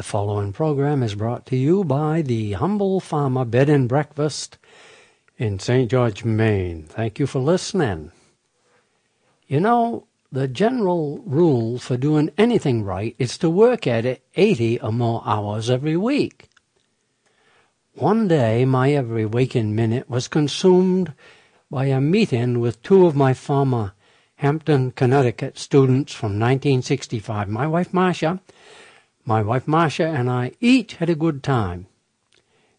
The following program is brought to you by the Humble Farmer Bed and Breakfast in St. George, Maine. Thank you for listening. You know, the general rule for doing anything right is to work at it 80 or more hours every week. One day, my every waking minute was consumed by a meeting with two of my former Hampton, Connecticut students from 1965. My wife, Marcia, my wife Marcia and I each had a good time.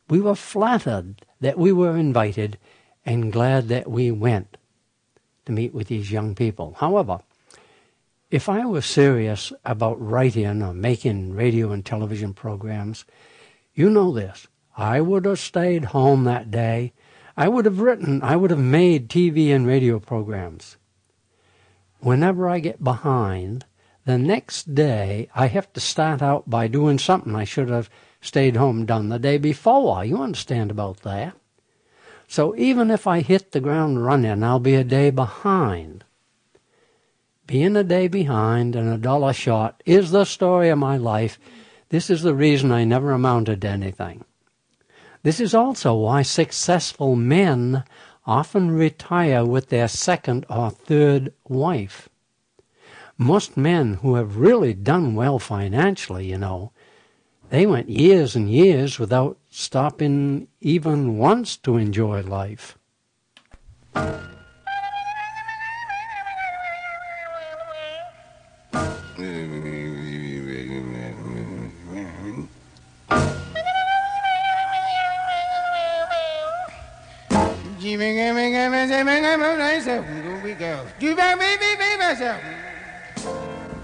We were flattered that we were invited and glad that we went to meet with these young people. However, if I was serious about writing or making radio and television programs, you know this. I would have stayed home that day. I would have written, I would have made TV and radio programs. Whenever I get behind, the next day I have to start out by doing something I should have stayed home done the day before. You understand about that? So even if I hit the ground running, I'll be a day behind. Being a day behind and a dollar short is the story of my life. This is the reason I never amounted to anything. This is also why successful men often retire with their second or third wife. Most men who have really done well financially, you know, they went years and years without stopping even once to enjoy life.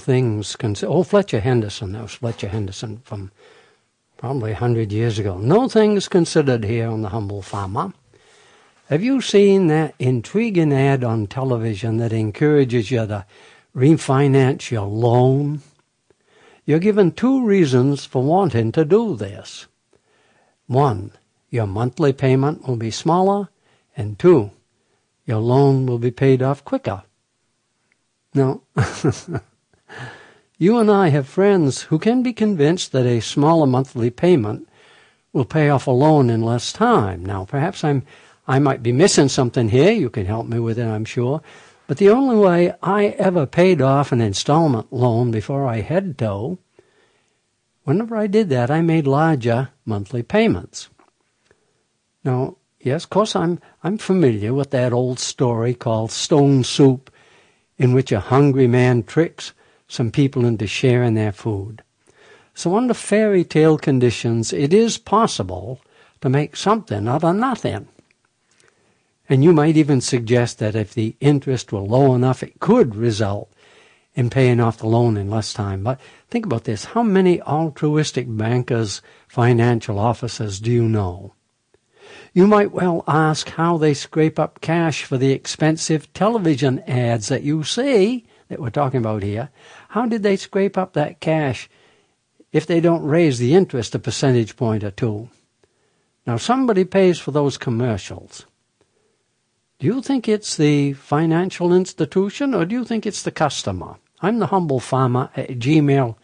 Things considered. Oh, Fletcher Henderson. That was Fletcher Henderson from probably a hundred years ago. No things considered here on the Humble Farmer. Have you seen that intriguing ad on television that encourages you to refinance your loan? You're given two reasons for wanting to do this. One, your monthly payment will be smaller, and two, your loan will be paid off quicker. Now, you and I have friends who can be convinced that a smaller monthly payment will pay off a loan in less time. Now, perhaps I'm I might be missing something here. You can help me with it, I'm sure. But the only way I ever paid off an installment loan before I had to, whenever I did that, I made larger monthly payments. Now, yes, of course, I'm, I'm familiar with that old story called Stone Soup, in which a hungry man tricks some people into sharing their food. So, under fairy tale conditions, it is possible to make something out of nothing. And you might even suggest that if the interest were low enough, it could result in paying off the loan in less time. But think about this. How many altruistic bankers, financial officers do you know? You might well ask how they scrape up cash for the expensive television ads that you see that we're talking about here. How did they scrape up that cash if they don't raise the interest a percentage point or two? Now, somebody pays for those commercials. Do you think it's the financial institution or do you think it's the customer? I'm the humble farmer at gmail.com.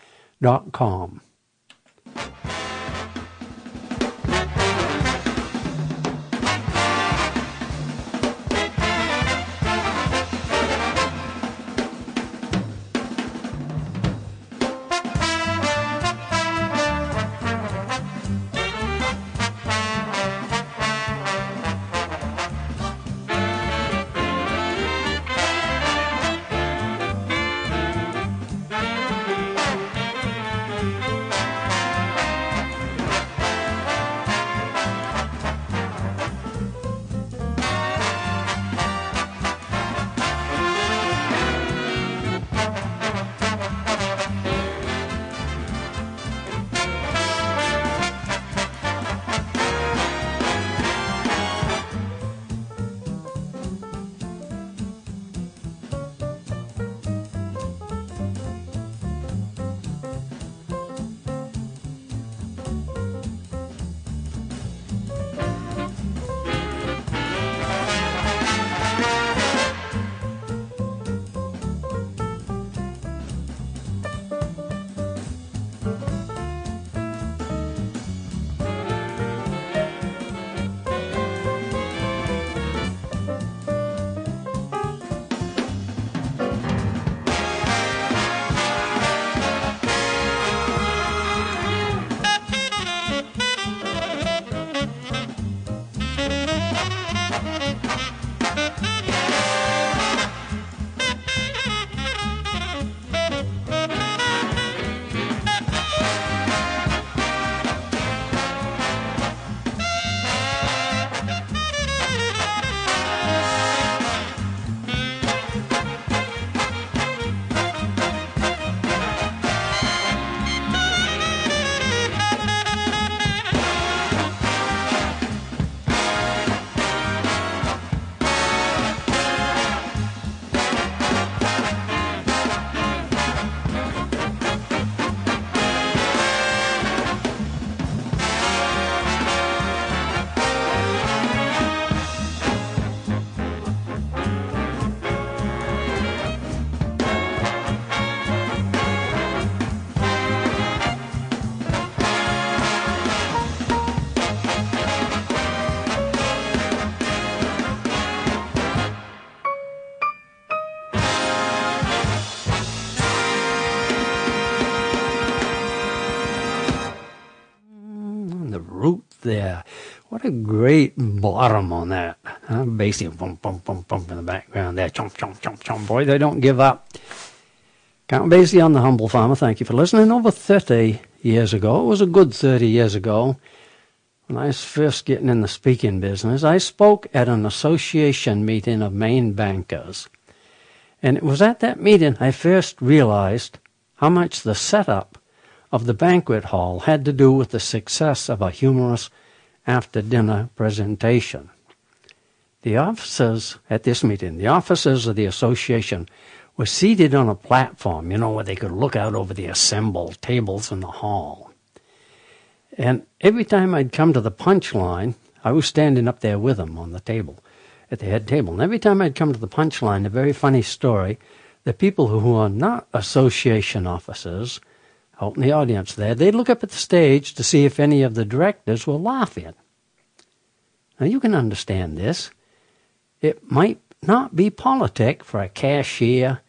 a great bottom on that. Huh? Bassy, bump, bump, bump, bump in the background there. Chomp, chomp, chomp, chomp. Boy, they don't give up. Count Basie on the Humble Farmer. Thank you for listening. Over 30 years ago, it was a good 30 years ago, when I was first getting in the speaking business, I spoke at an association meeting of Maine bankers. And it was at that meeting I first realized how much the setup of the banquet hall had to do with the success of a humorous after dinner presentation. The officers at this meeting, the officers of the association, were seated on a platform, you know, where they could look out over the assembled tables in the hall. And every time I'd come to the punch line, I was standing up there with them on the table, at the head table. And every time I'd come to the punch line, a very funny story, the people who are not association officers out in the audience there, they'd look up at the stage to see if any of the directors were laughing. Now you can understand this. It might not be politic for a cashier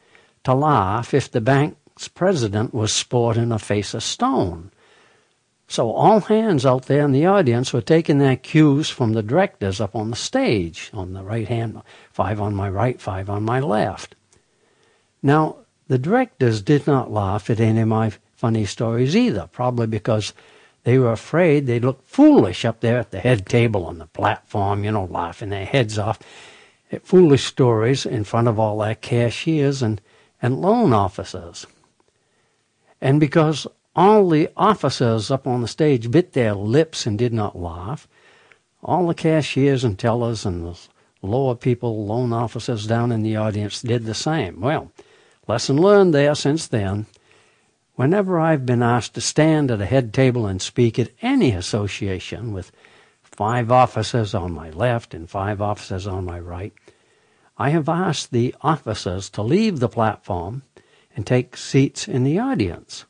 to laugh if the bank's president was sporting a face of stone. So all hands out there in the audience were taking their cues from the directors up on the stage, on the right hand, five on my right, five on my left. Now, the directors did not laugh at any of my funny stories either, probably because they were afraid they'd look foolish up there at the head table on the platform, you know, laughing their heads off at foolish stories in front of all their cashiers and and loan officers. And because all the officers up on the stage bit their lips and did not laugh, all the cashiers and tellers and the lower people, loan officers down in the audience did the same. Well, lesson learned there since then. Whenever I've been asked to stand at a head table and speak at any association with five officers on my left and five officers on my right, I have asked the officers to leave the platform and take seats in the audience,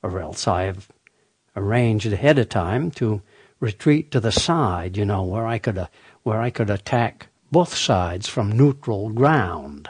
or else I have arranged ahead of time to retreat to the side, you know, where I could uh, where I could attack both sides from neutral ground.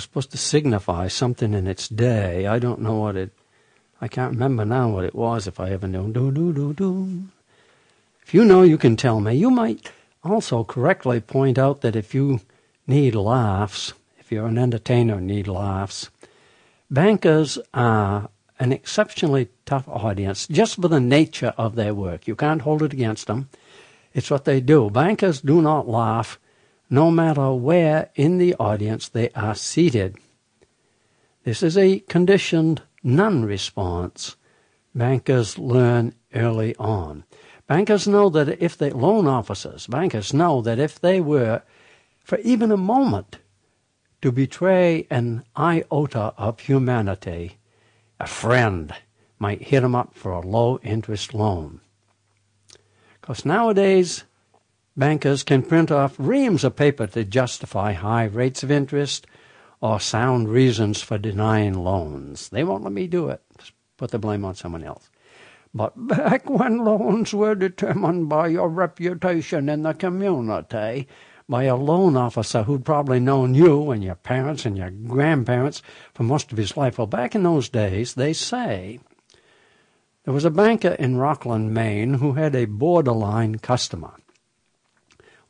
Was supposed to signify something in its day. I don't know what it. I can't remember now what it was. If I ever knew, do do do do. If you know, you can tell me. You might also correctly point out that if you need laughs, if you're an entertainer, need laughs, bankers are an exceptionally tough audience just for the nature of their work. You can't hold it against them. It's what they do. Bankers do not laugh no matter where in the audience they are seated. This is a conditioned non response. Bankers learn early on. Bankers know that if they, loan officers, bankers know that if they were, for even a moment, to betray an iota of humanity, a friend might hit them up for a low interest loan. Because nowadays, bankers can print off reams of paper to justify high rates of interest or sound reasons for denying loans. They won't let me do it. Put the blame on someone else. But back when loans were determined by your reputation in the community, by a loan officer who'd probably known you and your parents and your grandparents for most of his life. Well, back in those days, they say there was a banker in Rockland, Maine, who had a borderline customer.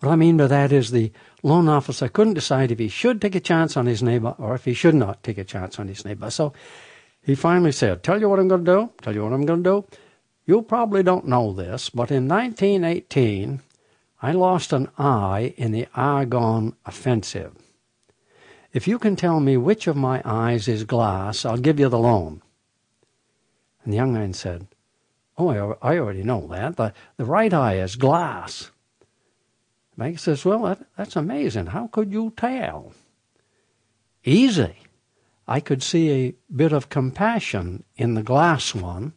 What I mean by that is the loan officer couldn't decide if he should take a chance on his neighbor or if he should not take a chance on his neighbor. So he finally said, Tell you what I'm going to do, tell you what I'm going to do. You probably don't know this, but in 1918, I lost an eye in the Argonne Offensive. If you can tell me which of my eyes is glass, I'll give you the loan. And the young man said, Oh, I, already know that. The, the right eye is glass. Banker says, Well, that, that's amazing. How could you tell? Easy. I could see a bit of compassion in the glass one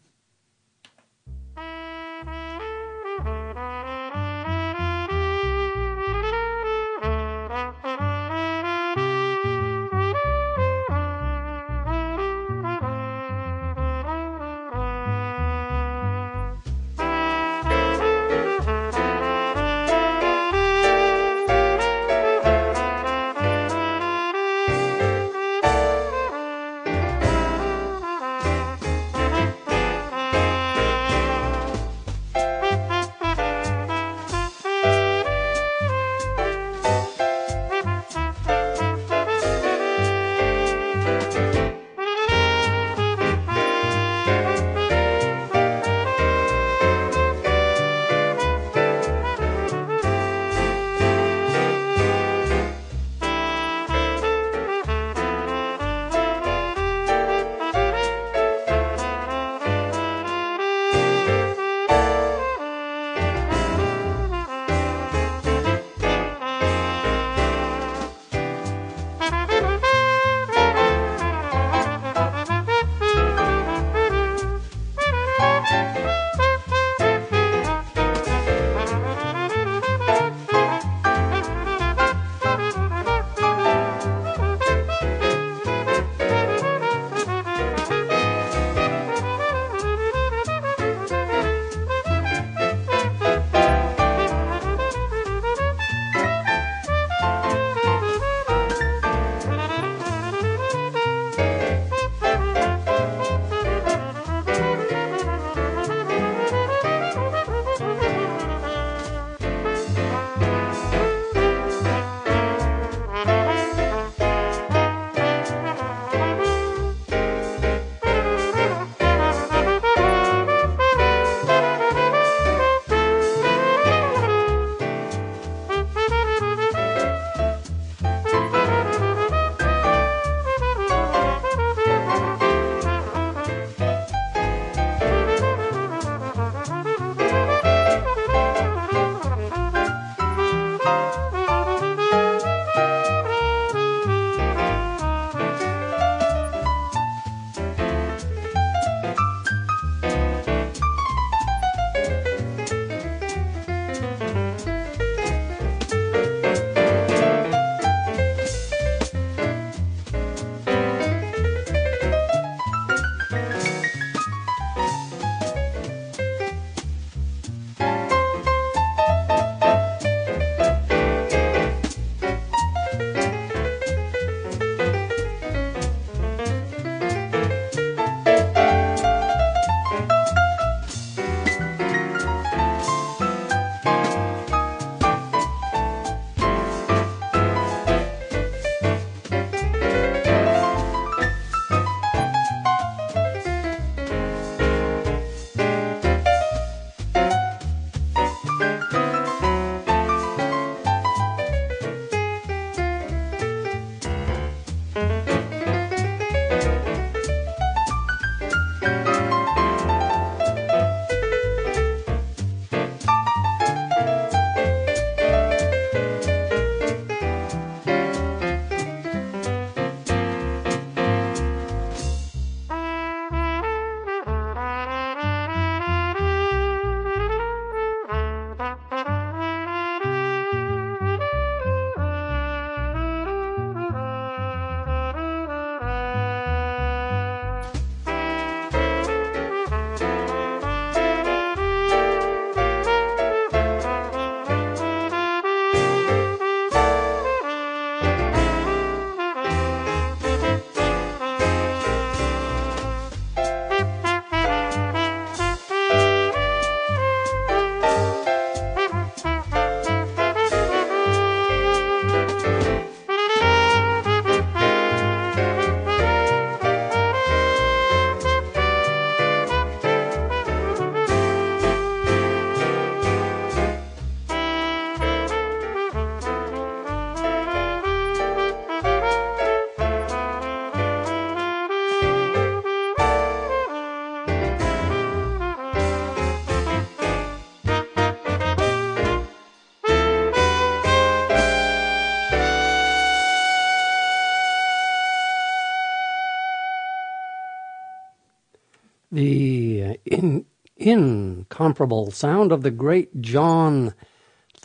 the uh, in, incomparable sound of the great John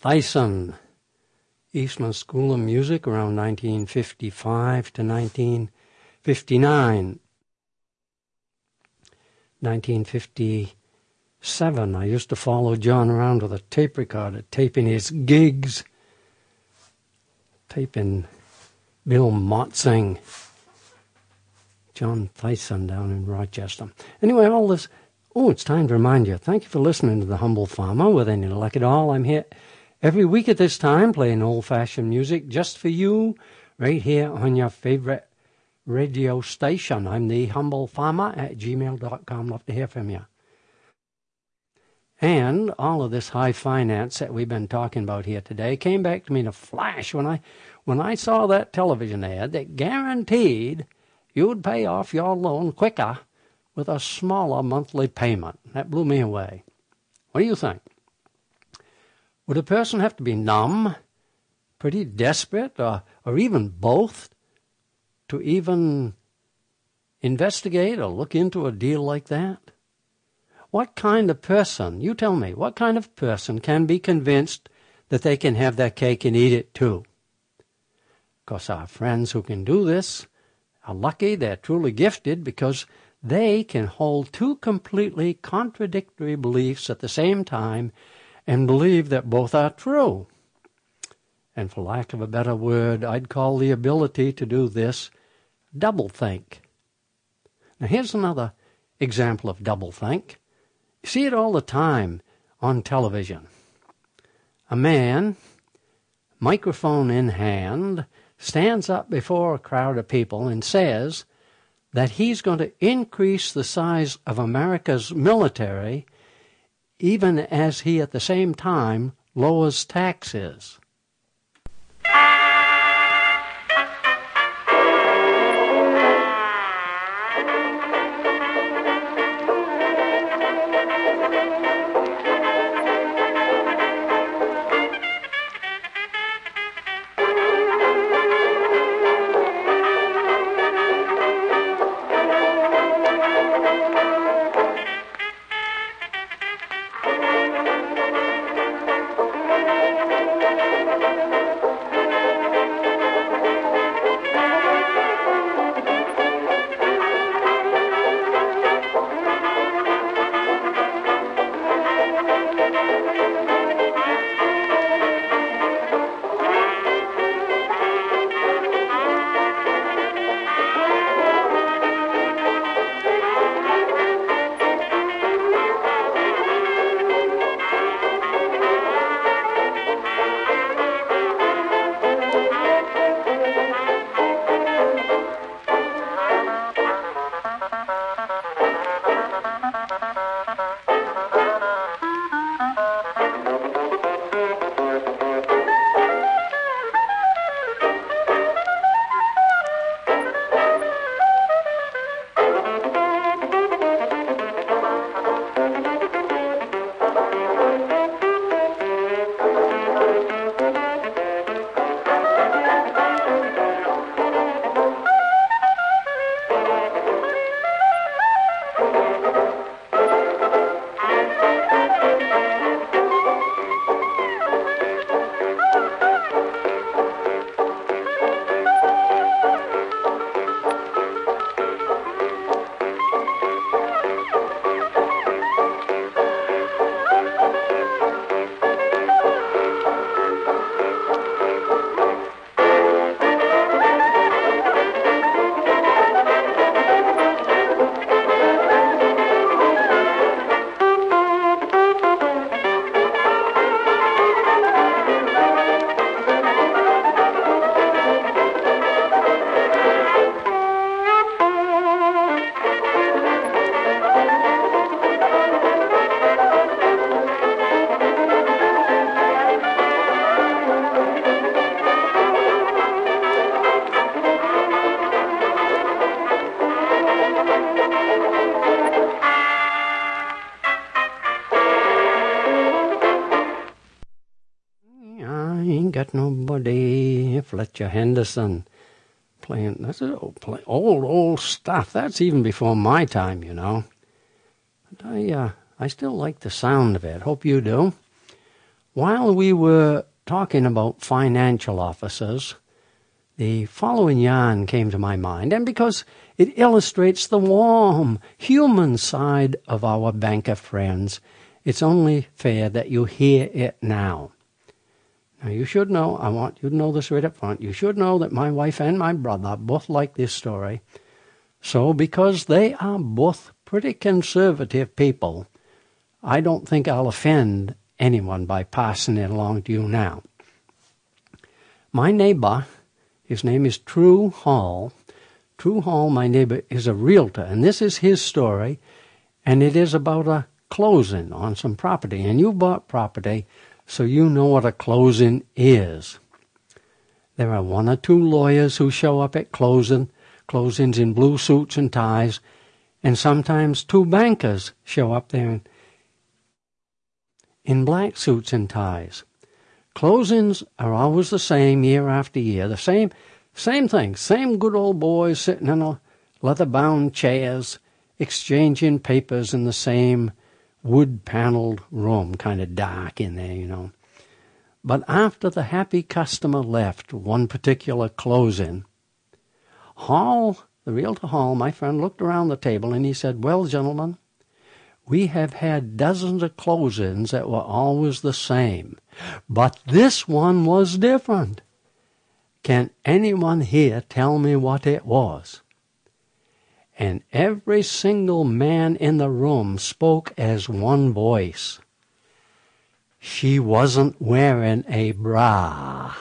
Theisen, Eastman School of Music around 1955 to 1959. 1957, I used to follow John around with a tape recorder, taping his gigs, taping Bill Motzing, John Theisen down in Rochester. Anyway, all this. Oh, it's time to remind you. Thank you for listening to The Humble Farmer. With any luck at all, I'm here every week at this time playing old fashioned music just for you, right here on your favorite radio station. I'm the humble farmer at gmail.com. Love to hear from you. And all of this high finance that we've been talking about here today came back to me in a flash when I when I saw that television ad that guaranteed you'd pay off your loan quicker with a smaller monthly payment. That blew me away. What do you think? Would a person have to be numb, pretty desperate, or, or even both to even investigate or look into a deal like that? What kind of person, you tell me, what kind of person can be convinced that they can have their cake and eat it too? Of course, our friends who can do this are lucky, they're truly gifted because they can hold two completely contradictory beliefs at the same time and believe that both are true. And for lack of a better word, I'd call the ability to do this doublethink. Now, here's another example of doublethink. You see it all the time on television. A man, microphone in hand, stands up before a crowd of people and says that he's going to increase the size of America's military even as he at the same time lowers taxes. Fletcher Henderson playing. That's old, old, old stuff. That's even before my time, you know. But I, uh, I still like the sound of it. Hope you do. While we were talking about financial officers, the following yarn came to my mind, and because it illustrates the warm, human side of our banker friends, it's only fair that you hear it now. Now, you should know, I want you to know this right up front, you should know that my wife and my brother both like this story. So, because they are both pretty conservative people, I don't think I'll offend anyone by passing it along to you now. My neighbor, his name is True Hall. True Hall, my neighbor, is a realtor, and this is his story, and it is about a closing on some property. And you bought property, so you know what a closing is. There are one or two lawyers who show up at closing, closings in blue suits and ties, and sometimes two bankers show up there in black suits and ties. Closings are always the same year after year, the same same thing, same good old boys sitting in leather bound chairs, exchanging papers in the same wood paneled room, kind of dark in there, you know. But after the happy customer left one particular closing, Hall, the realtor Hall, my friend, looked around the table and he said, Well, gentlemen, we have had dozens of closings that were always the same, but this one was different. Can anyone here tell me what it was? And every single man in the room spoke as one voice. She wasn't wearing a bra.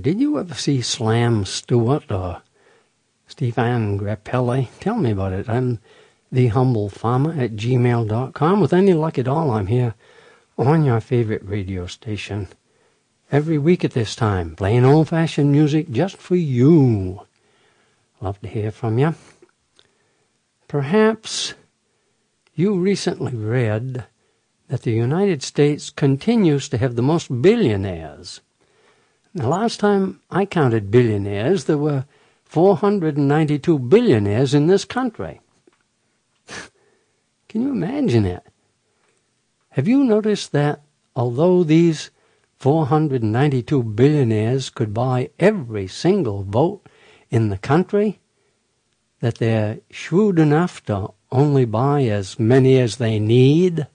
Did you ever see Slam Stewart or Stéphane Grappelli? Tell me about it. I'm the humble farmer at gmail.com. With any luck at all, I'm here on your favorite radio station every week at this time, playing old fashioned music just for you. Love to hear from you. Perhaps you recently read that the United States continues to have the most billionaires. The last time I counted billionaires, there were 492 billionaires in this country. Can you imagine it? Have you noticed that although these 492 billionaires could buy every single vote in the country, that they're shrewd enough to only buy as many as they need?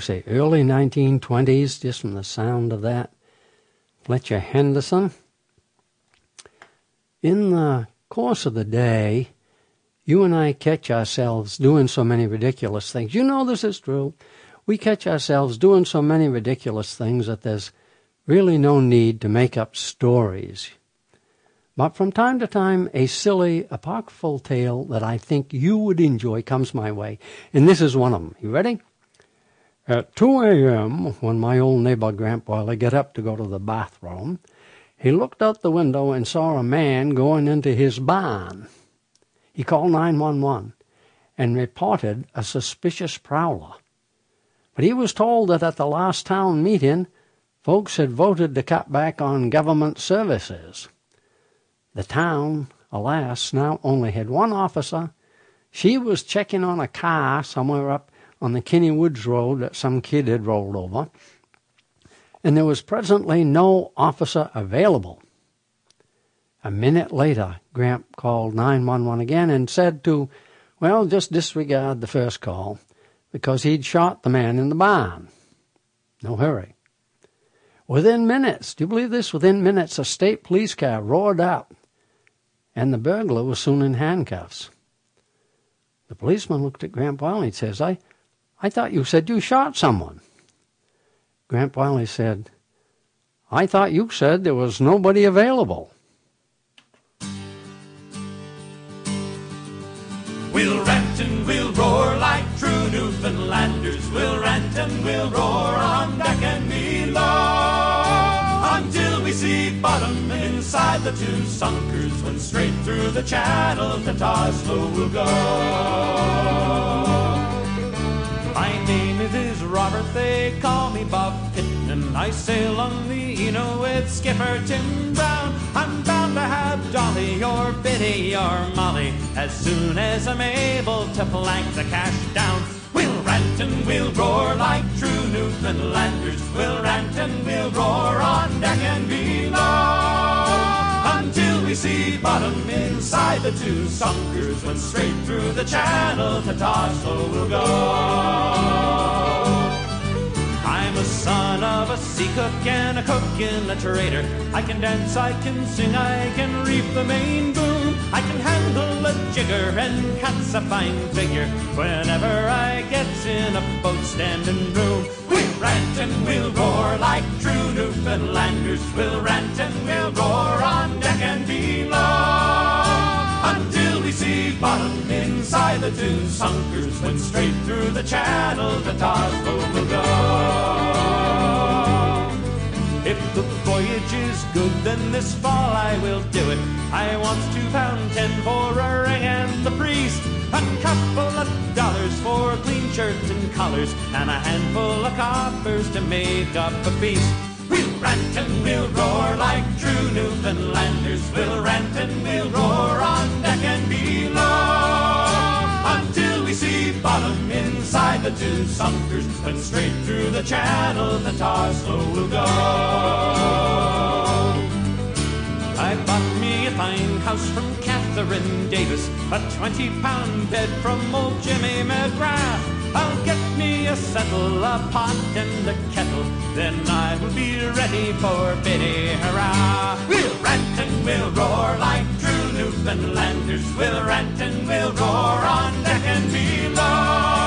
Say, early 1920s, just from the sound of that. Fletcher Henderson. In the course of the day, you and I catch ourselves doing so many ridiculous things. You know this is true. We catch ourselves doing so many ridiculous things that there's really no need to make up stories. But from time to time, a silly, apocryphal tale that I think you would enjoy comes my way. And this is one of them. You ready? At 2 a.m., when my old neighbor Grandpa got up to go to the bathroom, he looked out the window and saw a man going into his barn. He called 911 and reported a suspicious prowler. But he was told that at the last town meeting, folks had voted to cut back on government services. The town, alas, now only had one officer. She was checking on a car somewhere up on the Kenny Woods Road that some kid had rolled over, and there was presently no officer available. A minute later, Gramp called 911 again and said to, well, just disregard the first call because he'd shot the man in the barn. No hurry. Within minutes, do you believe this? Within minutes, a state police car roared up, and the burglar was soon in handcuffs. The policeman looked at Gramp Wiley he says, I, I thought you said you shot someone. Gramp Wiley said, I thought you said there was nobody available. We'll rant and we'll roar like true Newfoundlanders. We'll rant and we'll roar on deck and below until we see bottom inside the two sunkers. When straight through the channel to Toslow we'll go. They call me Bob Pittman. I sail on the Eno with Skipper Tim Brown. I'm bound to have Dolly or Biddy or Molly as soon as I'm able to plank the cash down. We'll rant and we'll roar like true Newfoundlanders. We'll rant and we'll roar on deck and below until we see bottom inside the two sunkers. When straight through the channel to Toslow we'll go. Son of a sea cook and a cook and a trader. I can dance, I can sing, I can reef the main boom. I can handle a jigger and cat's a fine figure whenever I get in a boat standing room. We'll rant and we'll roar like true Newfoundlanders. We'll rant and we'll roar on deck and below until we see bottom inside the two sunkers. When straight through the channel to Toslow we'll go. If the voyage is good, then this fall I will do it. I want two pound ten for a ring and the priest, a couple of dollars for clean shirts and collars, and a handful of coppers to make up a feast. We'll rant and we'll roar like true Newfoundlanders. The two sunkers. When straight through the channel the Toslow will go. I bought me a fine house from Catherine Davis, a 20 pound bed from old Jimmy McGrath. I'll get me a settle, a pot and a kettle, then I will be ready for Biddy hurrah. We'll rant and we'll roar like true Newfoundlanders. We'll rant and we'll roar on deck and below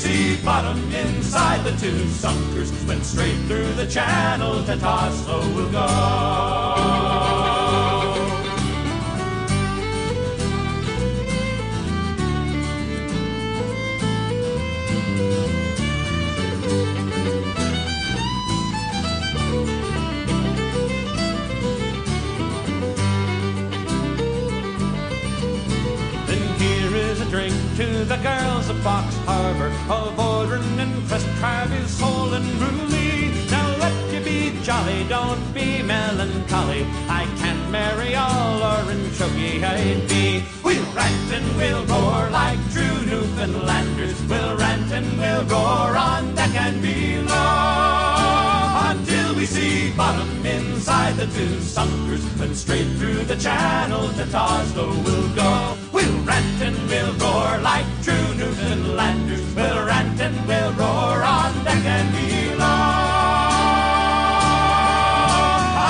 see bottom inside the two sunkers. went straight through the channel to Toslow we'll go. Girls of Box Harbor, of Oderin and Crest Crab is and Bruley. Now let you be jolly, don't be melancholy. I can't marry all or in choky I'd be. We'll rant and we'll roar like true Newfoundlanders. We'll rant and we'll roar on deck and below until we see bottom inside the two sunkers. and straight through the channel to Toslow we'll go. We'll rant and we'll roar like true Newfoundlanders. We'll rant and we'll roar on deck and below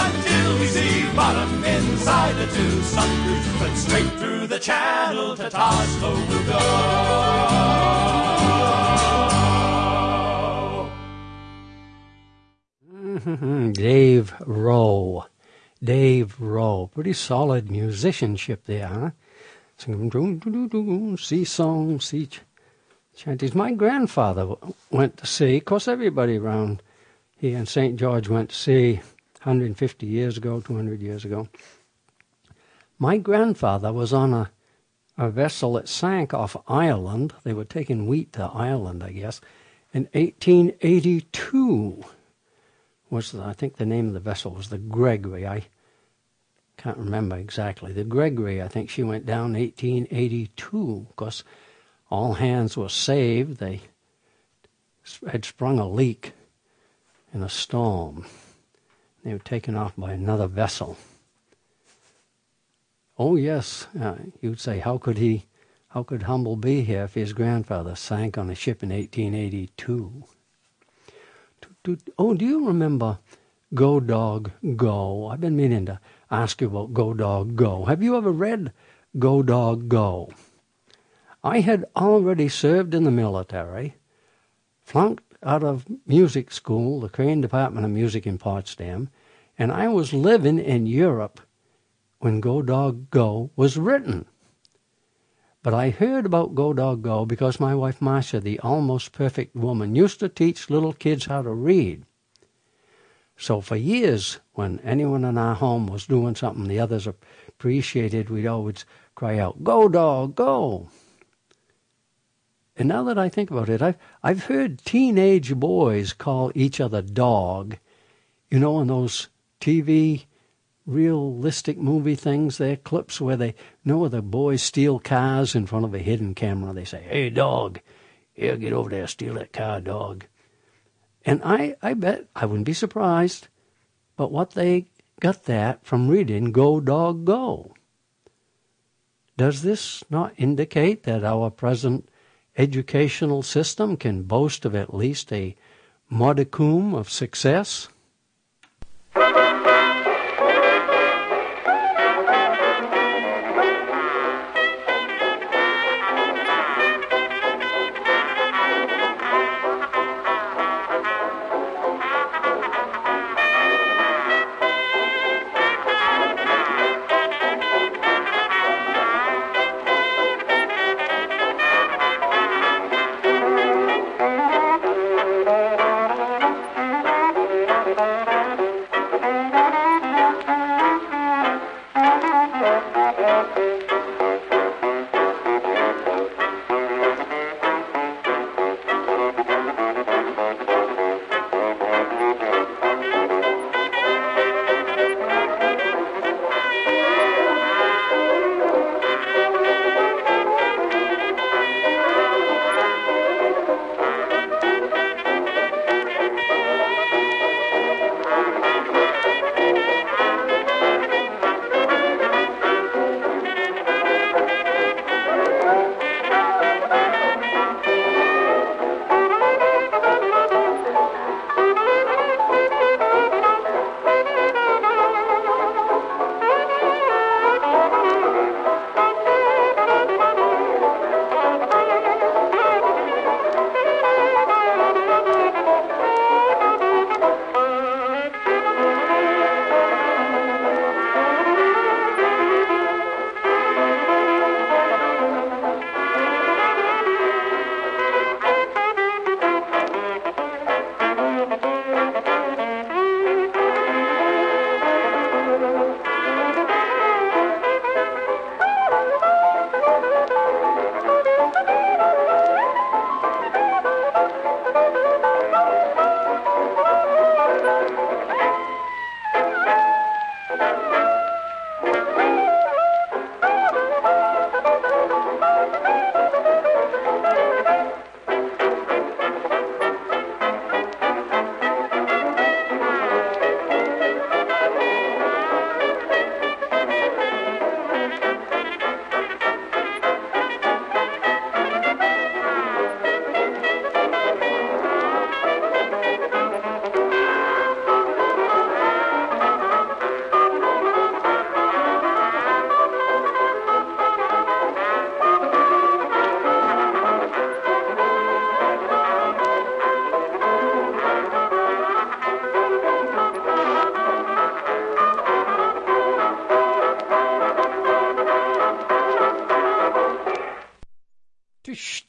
until we see bottom inside the two sunkers. Then straight through the channel to Toslow we'll go. Dave Rowe. Dave Rowe. Pretty solid musicianship there, huh? Sea songs, sea ch- chanties. My grandfather went to sea. Of course, everybody around here in St. George went to sea 150 years ago, 200 years ago. My grandfather was on a, a vessel that sank off Ireland. They were taking wheat to Ireland, I guess, in 1882 was the, I think the name of the vessel was the Gregory. I can't remember exactly. The Gregory, I think she went down 1882 because all hands were saved. They had sprung a leak in a storm. They were taken off by another vessel. Oh yes, uh, you'd say, how could he, how could Humble be here if his grandfather sank on a ship in 1882? Oh, do you remember Go Dog Go? I've been meaning to ask you about Go Dog Go. Have you ever read Go Dog Go? I had already served in the military, flunked out of music school, the Crane Department of Music in Potsdam, and I was living in Europe when Go Dog Go was written. But I heard about Go Dog Go because my wife Marcia, the almost perfect woman, used to teach little kids how to read. So for years, when anyone in our home was doing something the others appreciated, we'd always cry out, Go Dog, go! And now that I think about it, I've, I've heard teenage boys call each other dog. You know, in those TV realistic movie things, there clips where they you know the boys steal cars in front of a hidden camera. They say, Hey dog, here get over there, steal that car, dog. And I, I bet I wouldn't be surprised, but what they got that from reading Go Dog Go. Does this not indicate that our present educational system can boast of at least a modicum of success?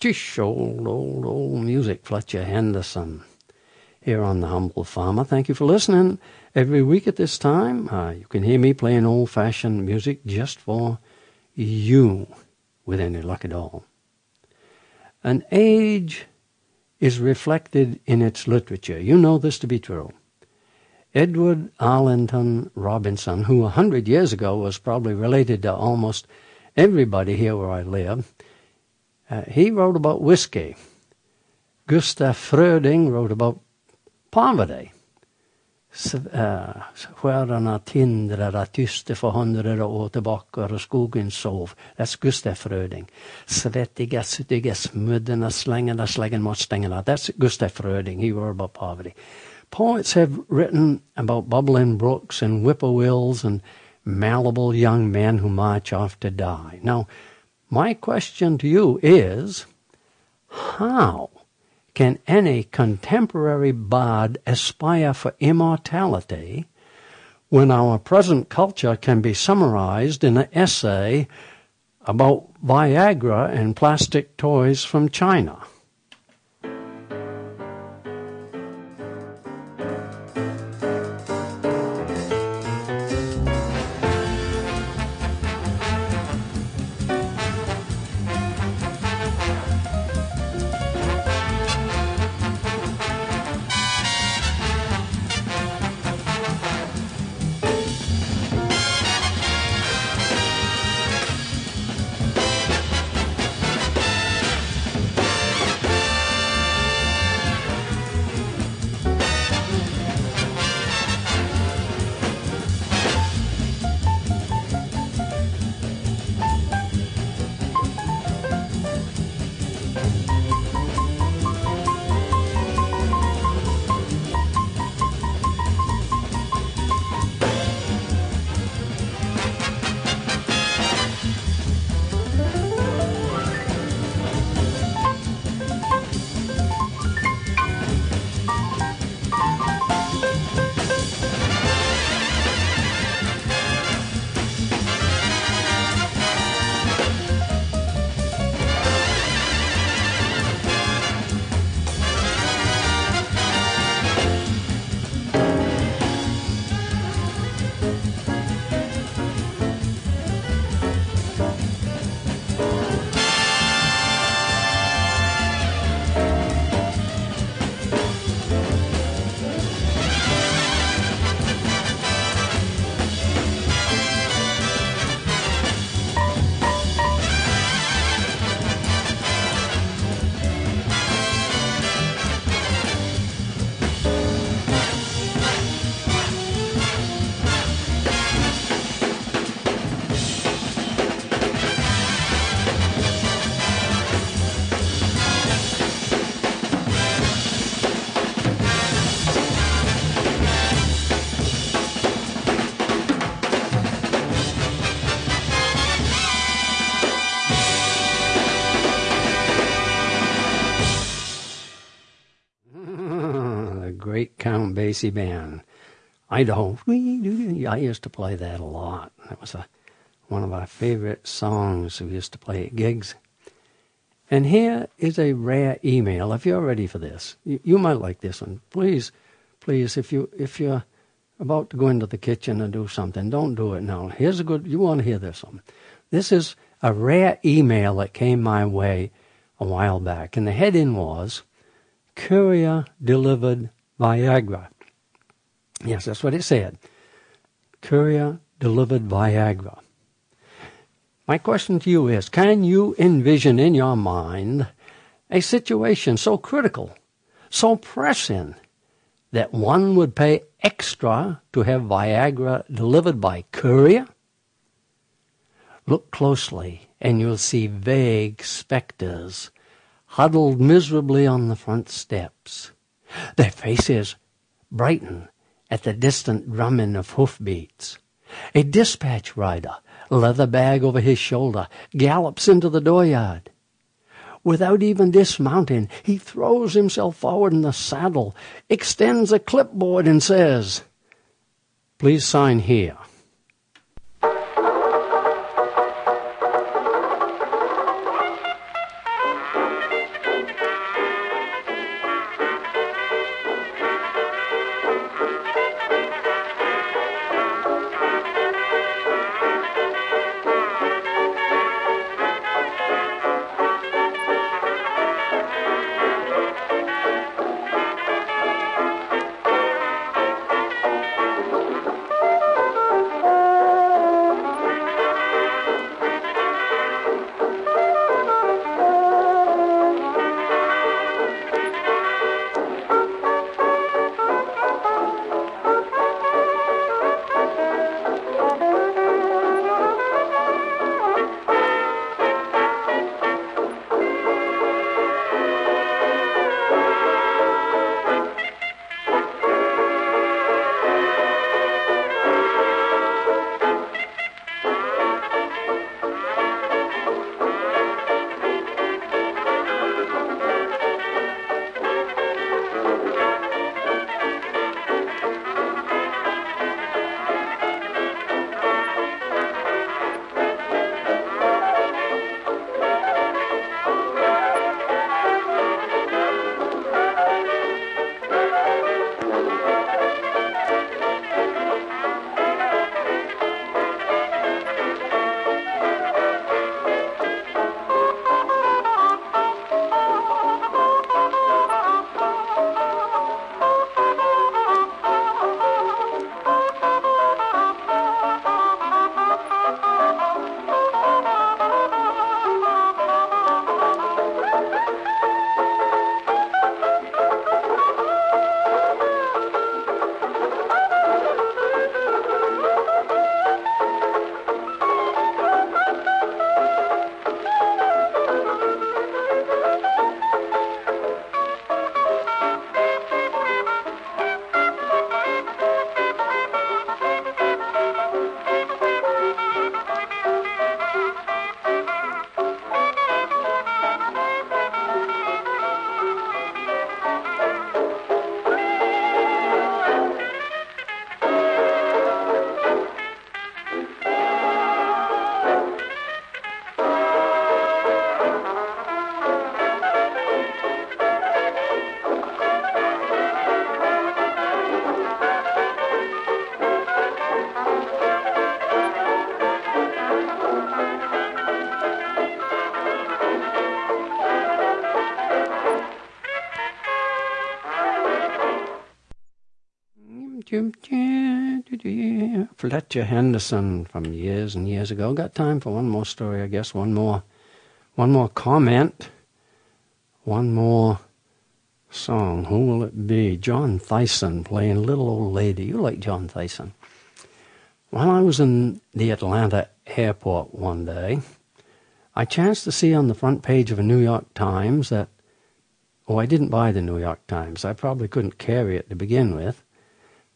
Tish, old, old, old music, Fletcher Henderson, here on The Humble Farmer. Thank you for listening. Every week at this time, uh, you can hear me playing old fashioned music just for you, with any luck at all. An age is reflected in its literature. You know this to be true. Edward Arlington Robinson, who a hundred years ago was probably related to almost everybody here where I live, uh, he wrote about whiskey. Gustaf Fröding wrote about poverty. Skjærarna tindrera tyste för hundrade år tillbaka och skogen sov. That's Gustaf Fröding. Svettiga, suttiga, smudderna, slängarna, släggen mot stängerna. That's Gustaf Fröding. He wrote about poverty. Poets have written about bubbling brooks and whippoorwills and malleable young men who march off to die. Now, my question to you is, how can any contemporary bard aspire for immortality when our present culture can be summarized in an essay about Viagra and plastic toys from China? Basie band. Idaho. I used to play that a lot. That was a, one of our favorite songs we used to play at gigs. And here is a rare email. If you're ready for this, you, you might like this one. Please, please, if you if you're about to go into the kitchen and do something, don't do it now. Here's a good. You want to hear this one? This is a rare email that came my way a while back, and the heading was "Courier delivered Viagra. Yes, that's what it said. Courier delivered Viagra. My question to you is Can you envision in your mind a situation so critical, so pressing, that one would pay extra to have Viagra delivered by courier? Look closely, and you'll see vague specters huddled miserably on the front steps. Their faces brighten at the distant drumming of hoofbeats. A dispatch rider, leather bag over his shoulder, gallops into the dooryard. Without even dismounting, he throws himself forward in the saddle, extends a clipboard, and says, Please sign here. Fletcher Henderson from years and years ago. Got time for one more story, I guess. One more, one more comment. One more song. Who will it be? John Theissen playing Little Old Lady. You like John Theissen. While I was in the Atlanta airport one day, I chanced to see on the front page of a New York Times that, oh, I didn't buy the New York Times. I probably couldn't carry it to begin with.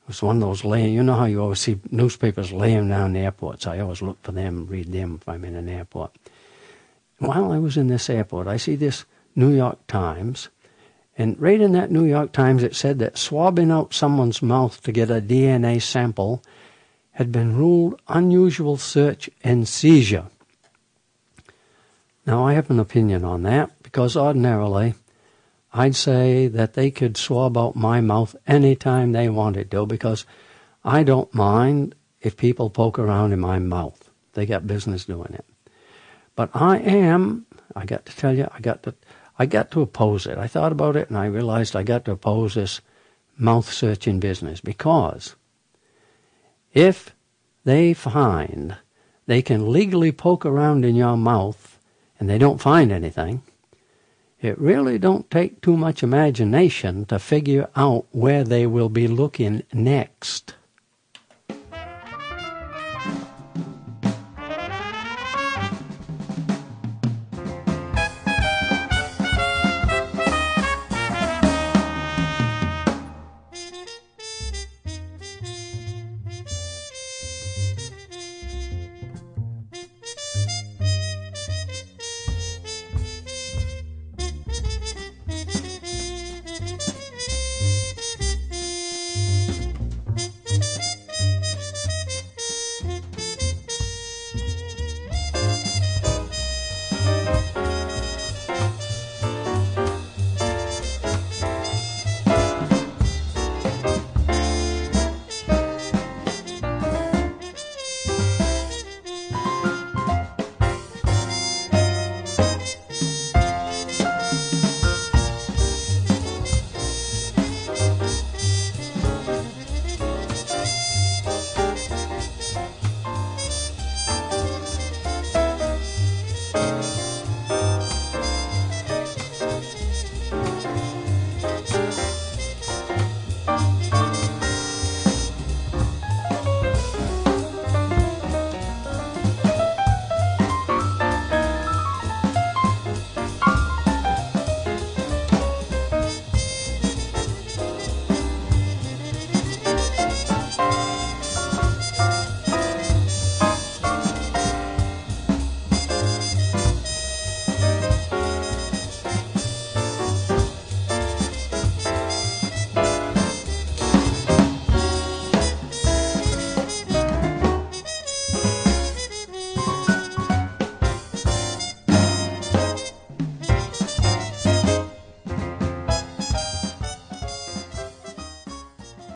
It was one of those laying, you know how you always see newspapers laying down the airports. I always look for them, read them if I'm in an airport. While I was in this airport, I see this New York Times, and right in that New York Times it said that swabbing out someone's mouth to get a DNA sample had been ruled unusual search and seizure. Now, I have an opinion on that because ordinarily I'd say that they could swab out my mouth anytime they wanted to because I don't mind if people poke around in my mouth. They got business doing it. But I am, I got to tell you, I got to, I got to oppose it. I thought about it and I realized I got to oppose this mouth searching business because if they find they can legally poke around in your mouth and they don't find anything, it really don't take too much imagination to figure out where they will be looking next.